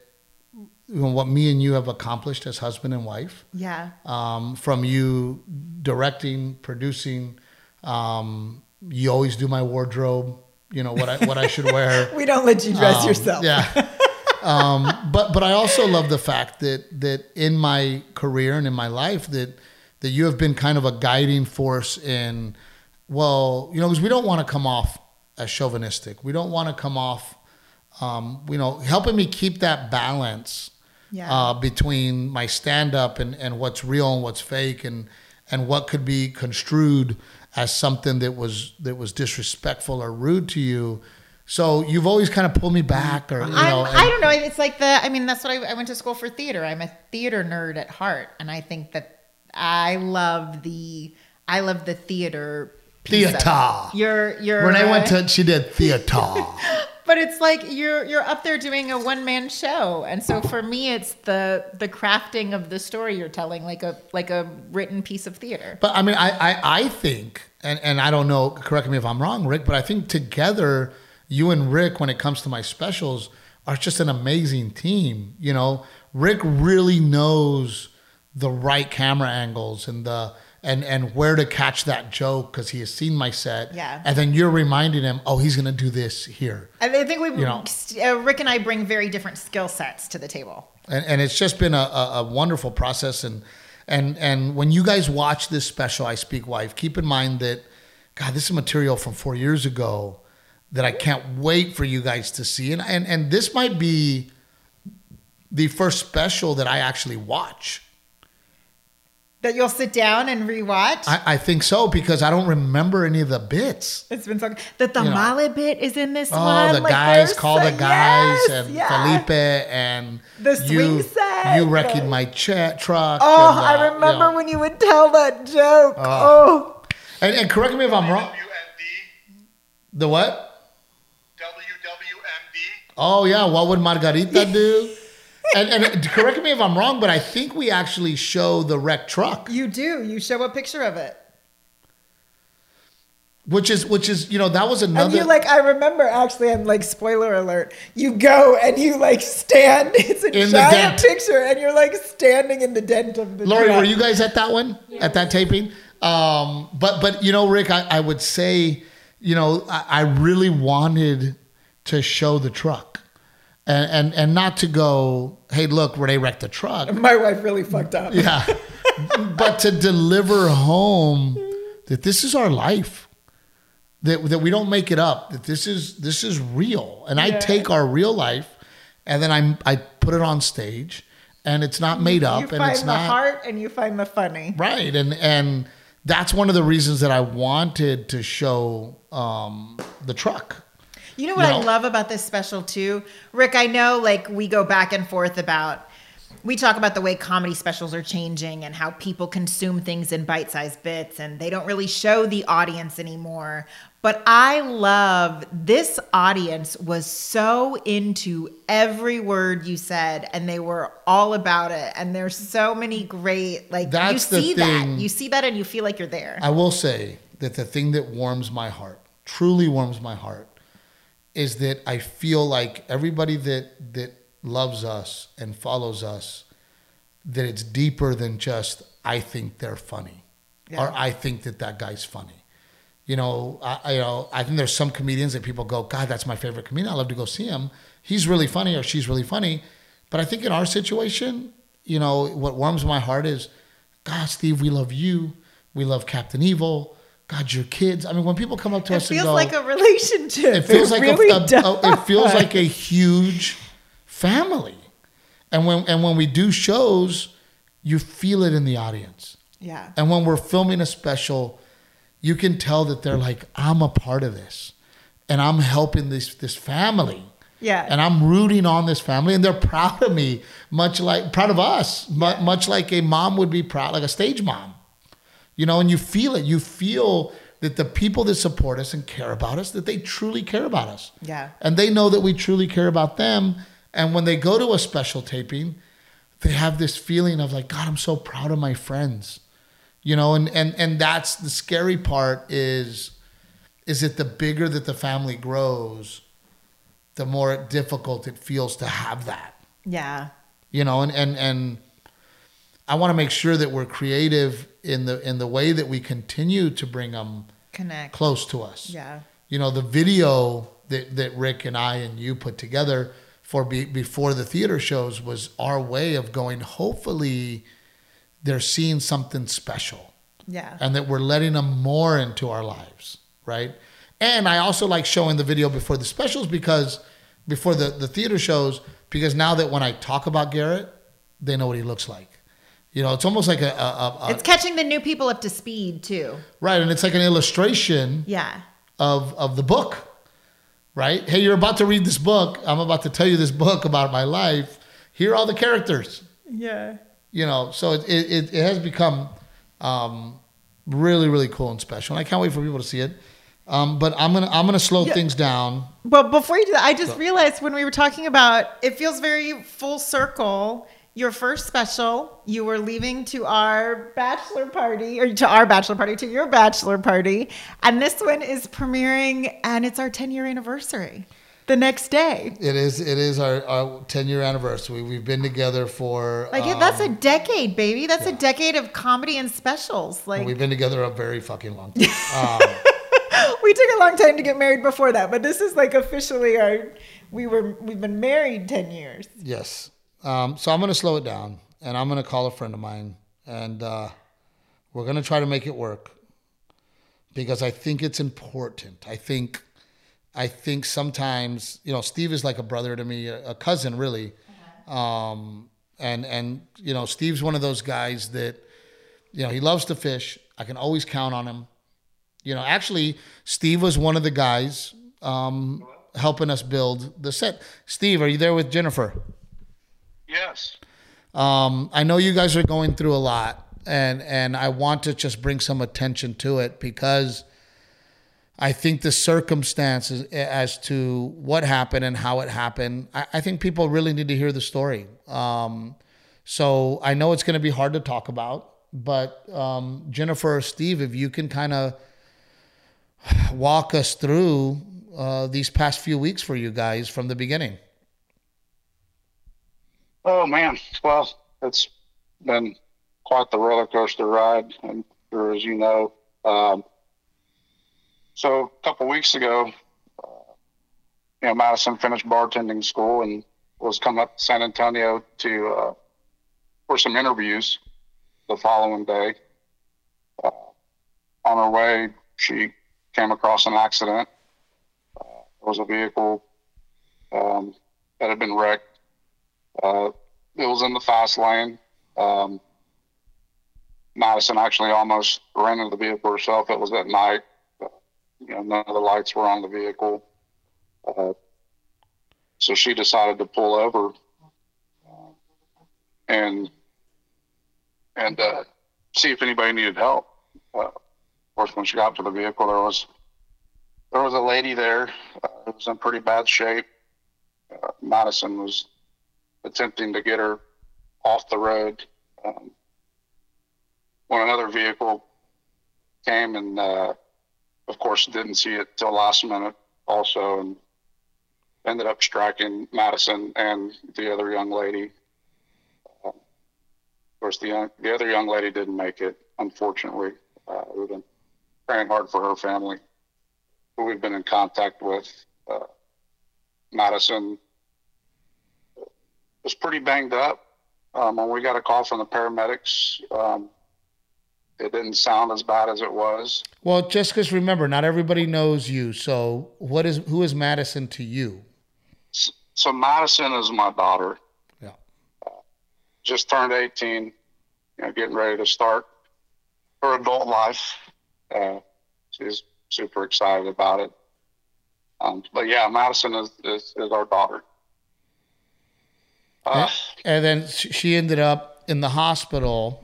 you know, what me and you have accomplished as husband and wife. Yeah. Um, from you directing, producing, um, you always do my wardrobe. You know what I what I should wear. We don't let you dress Um, yourself. Yeah. um, but but I also love the fact that that in my career and in my life that that you have been kind of a guiding force in well, you know, because we don't want to come off as chauvinistic. We don't want to come off um, you know, helping me keep that balance Yeah. uh, between my stand up and, and what's real and what's fake and and what could be construed as something that was that was disrespectful or rude to you. So you've always kind of pulled me back or you know I don't know. It's like the. I mean, that's what I, I went to school for theater. I'm a theater nerd at heart, and I think that I love the. I love the theater. piece. Theater. You're you're. Renee uh, went to she did theater. But it's like you're you're up there doing a one man show, and so for me, it's the the crafting of the story you're telling, like a like a written piece of theater. But I mean, I, I, I think, and, and I don't know, correct me if I'm wrong, Rick, but I think together, you and Rick, when it comes to my specials, are just an amazing team. You know, Rick really knows the right camera angles and the and and where to catch that joke because he has seen my set. Yeah. And then you're reminding him, oh, he's gonna do this here. I I think we, You know. uh, Rick and I bring very different skill sets to the table. and, and it's just been a, a, a wonderful process and and and when you guys watch this special i speak wife keep in mind that god this is material from four years ago that i can't wait for you guys to see and and, and this might be the first special that i actually watch That you'll sit down and rewatch. i, I think so because i don't remember any of the bits It's been so that the You know. bit is in this Oh, one. the Like, guys call the guys yes, and yeah. Felipe and The swing you, set, you wrecking my ch- truck. Oh, and, uh, I you remember know. when you would tell that joke. Oh. Oh, And, and correct me if I'm wrong. WMD, The what? WWMD. Oh yeah, what would Margarita do? and, and correct me if I'm wrong, but I think we actually show the wrecked truck, you do. You show a picture of it, which is which is you know that was another. and you like. I remember actually. I'm like spoiler alert. You go and you like stand. It's a In the giant dent. picture, and you're like standing in the dent of the. Lori, truck. were you guys at that one at that taping? Um, but but you know, Rick, I, I would say, you know, I, I really wanted to show the truck, and and and not to go, hey, look, Renee wrecked the truck. My wife really fucked up. Yeah. but to deliver home that this is our life. That, that we don't make it up. That this is this is real. And I take our real life and then I'm I put it on stage and it's not made up You and find it's the not heart and you find the funny. right. And and that's one of the reasons that I wanted to show um, the truck. You know what I love about this special too, Rick? I know like we go back and forth about. We talk about the way comedy specials are changing and how people consume things in bite-sized bits and they don't really show the audience anymore. But I love this audience was so into every word you said and they were all about it. And there's so many great like That's you see that. You see that and you feel like you're there. I will say that the thing that warms my heart, truly warms my heart, is that I feel like everybody that that loves us and follows us, that it's deeper than just I think they're funny, or I think that that guy's funny. You know, I, I you know I think there's some comedians that people go, God, that's my favorite comedian. I love to go see him. He's really funny or she's really funny. But I think in our situation, you know, what warms my heart is, God, Steve, we love you. We love Captain Evil. God, your kids. I mean, when people come up to it us it feels go, like a relationship. it feels like really a, a, a- it feels like a huge family. And when and when we do shows, you feel it in the audience. Yeah. And when we're filming a special, you can tell that they're like, I'm a part of this. And I'm helping this this family. Yeah. And I'm rooting on this family and they're proud of me, much like proud of us, mu- much like a mom would be proud, like a stage mom. You know, and you feel it. You feel that the people that support us and care about us, that they truly care about us. Yeah. And they know that we truly care about them. And when they go to a special taping, they have this feeling of like, God, I'm so proud of my friends. You know, and and and that's the scary part is is that the bigger that the family grows, the more difficult it feels to have that. Yeah. You know, and and and I want to make sure that we're creative in the in the way that we continue to bring them Connect. close to us Yeah. you know the video that, that rick and i and you put together for be, before the theater shows was our way of going hopefully they're seeing something special Yeah. and that we're letting them more into our lives right and i also like showing the video before the specials because before the, the theater shows because now that when i talk about garrett they know what he looks like you know it's almost like a, a, a, a It's catching the new people up to speed too. right and it's like an illustration Yeah. of of the book, right? Hey, you're about to read this book. I'm about to tell you this book about my life. Here are all the characters, Yeah. you know. So it it, it has become um, really really cool and special. And I can't wait for people to see it. Um, but I'm gonna I'm gonna slow Yeah. things down. But before you do that, I just realized when we were talking about it feels very full circle. Your first special, you were leaving to our bachelor party, or to our bachelor party, to your bachelor party. And this one is premiering, and it's our 10 year anniversary the next day. It is it is our, our 10 year anniversary. We've been together for Like, um, that's a decade, baby. That's a decade of comedy and specials. Like, we've been together a very fucking long time. Um, we took a long time to get married before that, but this is like officially our, we were, we've been married 10 years. Yes. Um, so I'm going to slow it down and I'm going to call a friend of mine and uh, we're going to try to make it work because I think it's important. I think, I think sometimes, you know, Steve is like a brother to me, a, a cousin really. Um, and, and, you know, Steve's one of those guys that, you know, he loves to fish. I can always count on him. You know, actually, Steve was one of the guys um, helping us build the set. Steve, are you there with Jennifer? Yes. Um, I know you guys are going through a lot, and and I want to just bring some attention to it because I think the circumstances as to what happened and how it happened, I, I think people really need to hear the story. Um, so I know it's going to be hard to talk about, but um, Jennifer or Steve, if you can kind of walk us through uh, these past few weeks for you guys from the beginning. Oh man, well, it's been quite the roller coaster ride, and as you know. Um, so a couple weeks ago, uh, you know, Madison finished bartending school and was coming up to San Antonio to uh, for some interviews the following day. Uh, on her way, she came across an accident. Uh, there was a vehicle um, that had been wrecked uh, it was in the fast lane. Um, Madison actually almost ran into the vehicle herself. It was at night. You know, none of the lights were on the vehicle. Uh, so she decided to pull over uh, and and uh, see if anybody needed help. Uh, of course, when she got to the vehicle, there was there was a lady there. Uh, it was in pretty bad shape. Uh, Madison was attempting to get her off the road um, when another vehicle came and uh, of course didn't see it till last minute also and ended up striking madison and the other young lady. Uh, of course the, young, the other young lady didn't make it unfortunately. Uh, we've been praying hard for her family who we've been in contact with uh, madison was pretty banged up. Um, when we got a call from the paramedics, um, it didn't sound as bad as it was. Well, just because remember, not everybody knows you. So, what is who is Madison to you? So Madison is my daughter. Yeah. Just turned 18. you know, getting ready to start her adult life. Uh, she's super excited about it. Um, but yeah, Madison is, is, is our daughter. Uh, and then she ended up in the hospital.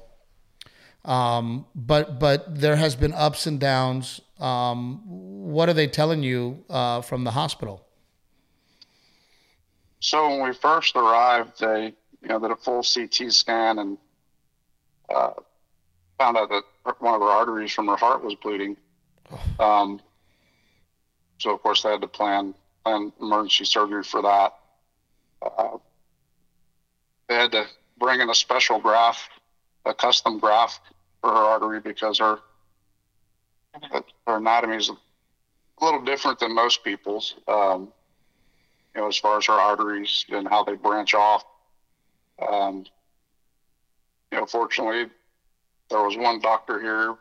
Um, but but there has been ups and downs. Um, what are they telling you uh, from the hospital? So when we first arrived, they you know did a full CT scan and uh, found out that one of her arteries from her heart was bleeding. Um, so of course they had to plan plan emergency surgery for that. Uh, they had to bring in a special graft, a custom graft for her artery because her her anatomy is a little different than most people's. Um, you know, as far as her arteries and how they branch off. Um, you know, fortunately, there was one doctor here,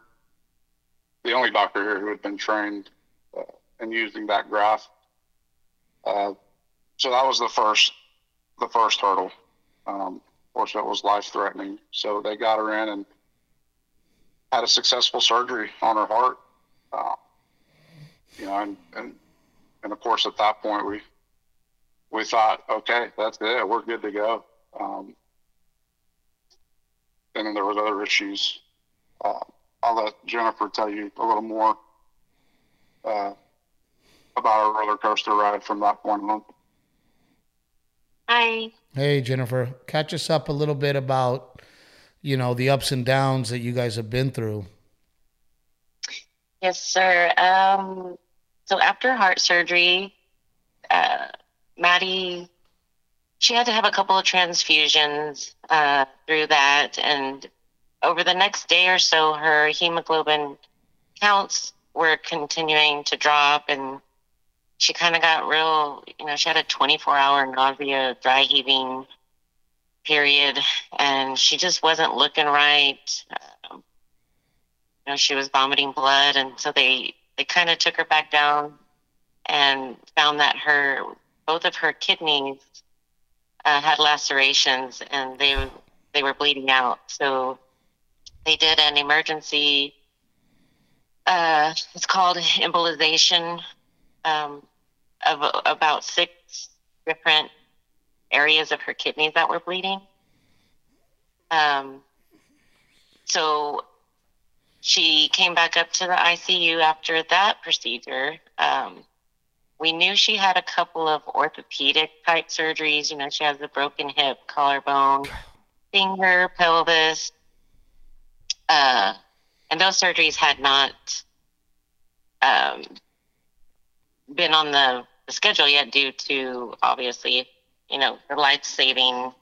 the only doctor here who had been trained uh, in using that graft. Uh, so that was the first, the first hurdle. Um, course, it was life threatening. So they got her in and had a successful surgery on her heart. Uh, you know, and, and, and of course, at that point, we, we thought, okay, that's it. We're good to go. Um, and then there was other issues. Uh, I'll let Jennifer tell you a little more uh, about our roller coaster ride from that point on. Hi. Hey, Jennifer. Catch us up a little bit about, you know, the ups and downs that you guys have been through. Yes, sir. Um, so after heart surgery, uh, Maddie, she had to have a couple of transfusions uh, through that. And over the next day or so, her hemoglobin counts were continuing to drop. And she kind of got real, you know, she had a 24 hour nausea, dry heaving period. And she just wasn't looking right. Um, you know, she was vomiting blood. And so they, they kind of took her back down and found that her both of her kidneys uh, had lacerations and they they were bleeding out. So they did an emergency. Uh, it's called embolization um, of about six different areas of her kidneys that were bleeding. Um, so she came back up to the ICU after that procedure. Um, we knew she had a couple of orthopedic type surgeries. You know, she has a broken hip, collarbone, finger, pelvis. Uh, and those surgeries had not um, been on the, the schedule yet due to obviously, you know, the life saving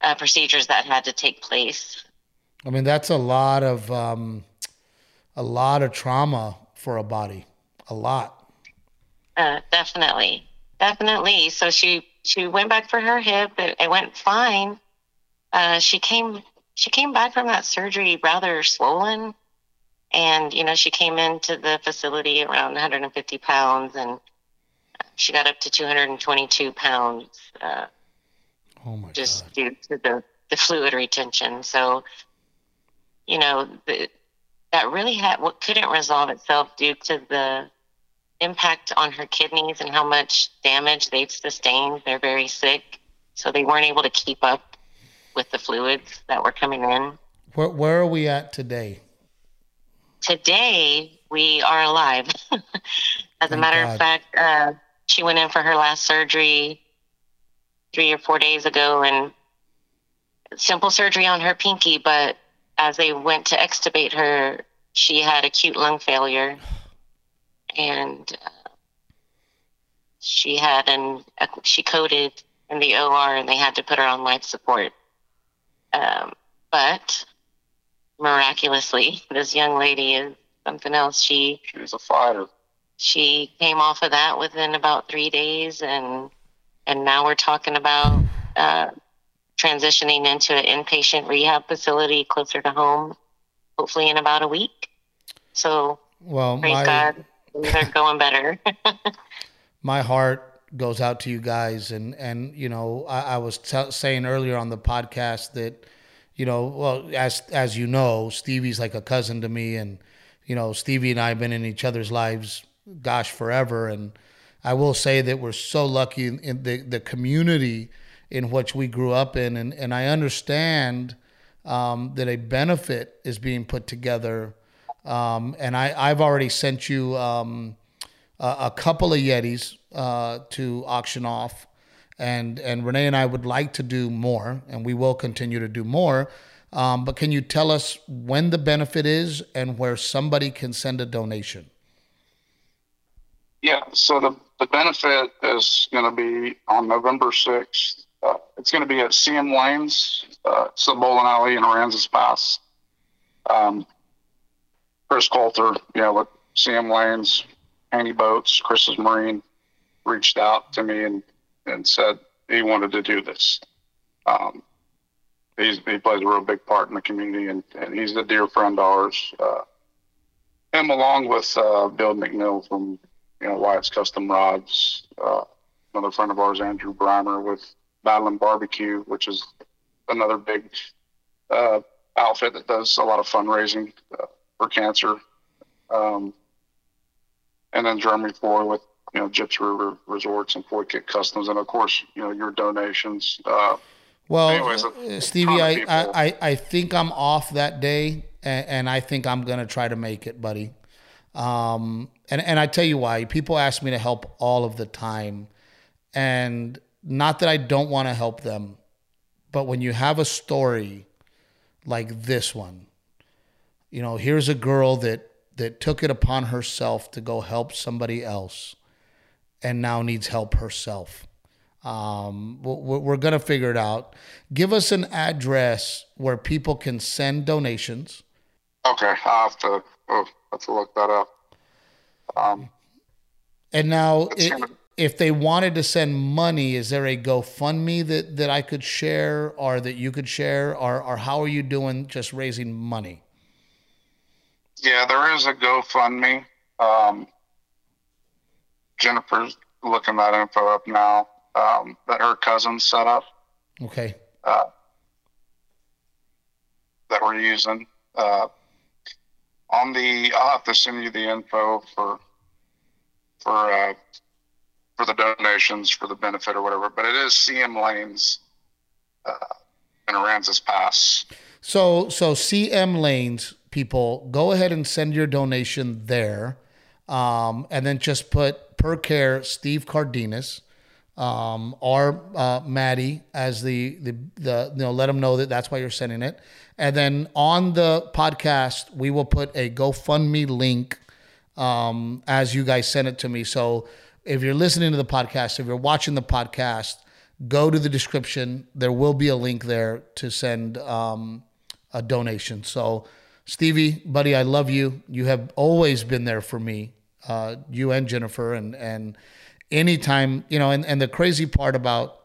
uh, procedures that had to take place. I mean, that's a lot of um, a lot of trauma for a body, a lot. Uh, definitely, definitely. So she she went back for her hip. It, it went fine. Uh, she came she came back from that surgery rather swollen, and you know she came into the facility around 150 pounds, and she got up to 222 pounds. Uh, oh my just God. due to the the fluid retention. So, you know, the, that really had what couldn't resolve itself due to the impact on her kidneys and how much damage they've sustained. They're very sick, so they weren't able to keep up with the fluids that were coming in. Where, where are we at today? Today, we are alive. As Thank a matter God. of fact, uh, she went in for her last surgery three or four days ago and simple surgery on her pinky, but as they went to extubate her, she had acute lung failure and uh, she had an she coded in the OR and they had to put her on life support. Um, but miraculously, this young lady is something else. She She was a fighter. she came off of that within about three days, and and now we're talking about uh, transitioning into an inpatient rehab facility closer to home, hopefully in about a week. So Well, praise my God, things are going better. my heart goes out to you guys, and and you know I, I was t- saying earlier on the podcast that you know, well, as as you know, Stevie's like a cousin to me, and you know, Stevie and I have been in each other's lives, gosh, forever. And I will say that we're so lucky in, in the the community in which we grew up in, and and I understand um, that a benefit is being put together. Um, and I, I've already sent you um, a, a, couple of Yetis uh, to auction off and and Renee and I would like to do more, and we will continue to do more. Um, but can you tell us when the benefit is and where somebody can send a donation? Yeah, so the, the benefit is going to be on November 6th. Uh, it's going to be at CM Lanes. Uh, bowling alley in Aransas Pass. Um, Chris Coulter, you know, with CM Lanes, Handy Boats, Chris's Marine, reached out to me and and said he wanted to do this. Um, he's, he plays a real big part in the community, and, and he's a dear friend of ours. Uh, him, along with uh, Bill McNeil from you know Wyatt's Custom Rods, uh, another friend of ours, Andrew Brimer with Battling Barbecue, which is another big uh, outfit that does a lot of fundraising uh, for cancer. Um, and then Jeremy Floyd with you know, Gyps River Resorts and Floyd Kit Customs, and of course, you know, your donations. Uh, well, anyways, uh, Stevie, I, I, I think I'm off that day, and, and I think I'm gonna try to make it, buddy. Um, and and I tell you why. People ask me to help all of the time, and not that I don't want to help them, but when you have a story like this one, you know, here's a girl that that took it upon herself to go help somebody else and now needs help herself. Um, we're going to figure it out. Give us an address where people can send donations. Okay, I have to oh, have to look that up. Um, and now, it, gonna... if they wanted to send money, is there a GoFundMe that that I could share, or that you could share, or or how are you doing just raising money? Yeah, there is a GoFundMe. Um, Jennifer's looking that info up now um, that her cousin set up. Okay. Uh, that we're using. Uh, on the, I'll have to send you the info for for uh, for the donations for the benefit or whatever. But it is CM Lanes uh, in Aransas Pass. So so CM Lanes people, go ahead and send your donation there, um, and then just put per care Steve Cardenas um, or uh, Maddie as the, the the you know let them know that that's why you're sending it, and then on the podcast we will put a GoFundMe link um, as you guys send it to me. So if you're listening to the podcast, if you're watching the podcast, go to the description. There will be a link there to send um, a donation. So Stevie, buddy, I love you. You have always been there for me uh, you and Jennifer, and and anytime you know, and and the crazy part about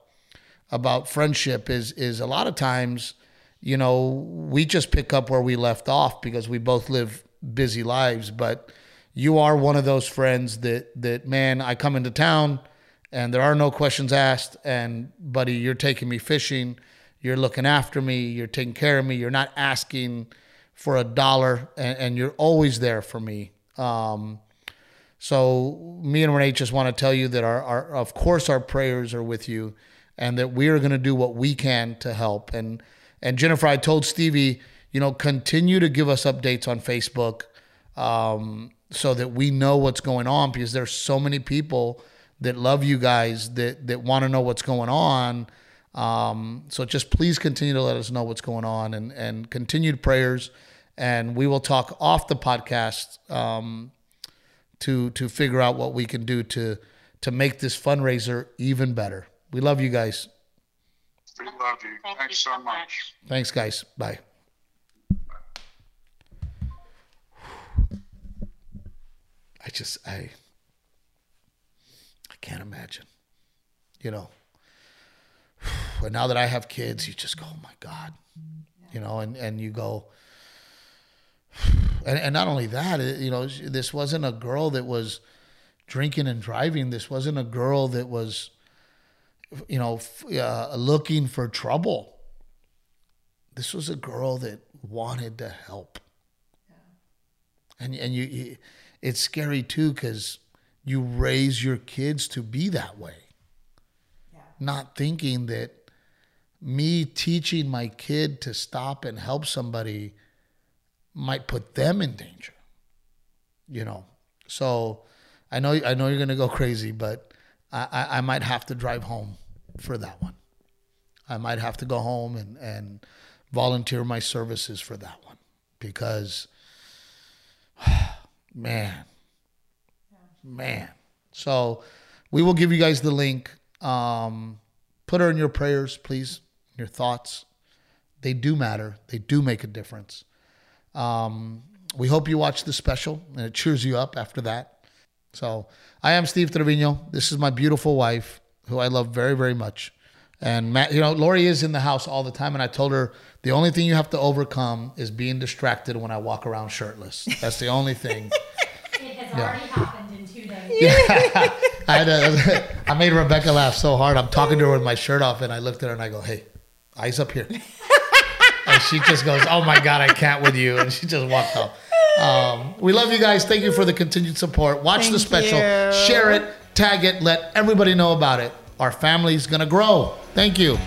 about friendship is is a lot of times, you know, we just pick up where we left off because we both live busy lives, but you are one of those friends that that man, I come into town and there are no questions asked and buddy, you're taking me fishing, you're looking after me, you're taking care of me, you're not asking for a dollar and, and you're always there for me. Um, so me and Renee just want to tell you that our, our of course our prayers are with you and that we are going to do what we can to help. And and Jennifer, I told Stevie, you know, continue to give us updates on Facebook um, so that we know what's going on because there's so many people that love you guys that that want to know what's going on. Um, so just please continue to let us know what's going on and and continued prayers. And we will talk off the podcast um, to to figure out what we can do to to make this fundraiser even better. We love you guys. We love you. Thank Thanks you so much. Thanks, guys. Bye. I just I I can't imagine. You know. And now that I have kids, you just go, oh my God. You know, and, and you go, and, and not only that, you know, this wasn't a girl that was drinking and driving. This wasn't a girl that was, you know, uh, looking for trouble. this was a girl that wanted to help. And and you, you it's scary too cuz you raise your kids to be that way. Not thinking that me teaching my kid to stop and help somebody might put them in danger. You know. So I know I know you're gonna go crazy, but I, I, I might have to drive home for that one. I might have to go home and, and volunteer my services for that one because man man so we will give you guys the link um, put her in your prayers please your thoughts they do matter they do make a difference um, we hope you watch the special and it cheers you up after that so i am steve trevino this is my beautiful wife who i love very very much and Matt, you know, Lori is in the house all the time, and I told her the only thing you have to overcome is being distracted when I walk around shirtless. That's the only thing. It has already happened in two days. Yeah, I had a, I made Rebecca laugh so hard. I'm talking to her with my shirt off, and I looked at her and I go, "Hey, eyes up here," she just goes, "Oh my god, I can't with you," and she just walked off. Um, we love you guys. Thank you for the continued support. Watch the special, you. share it, tag it, let everybody know about it. Our family's gonna grow. Thank you.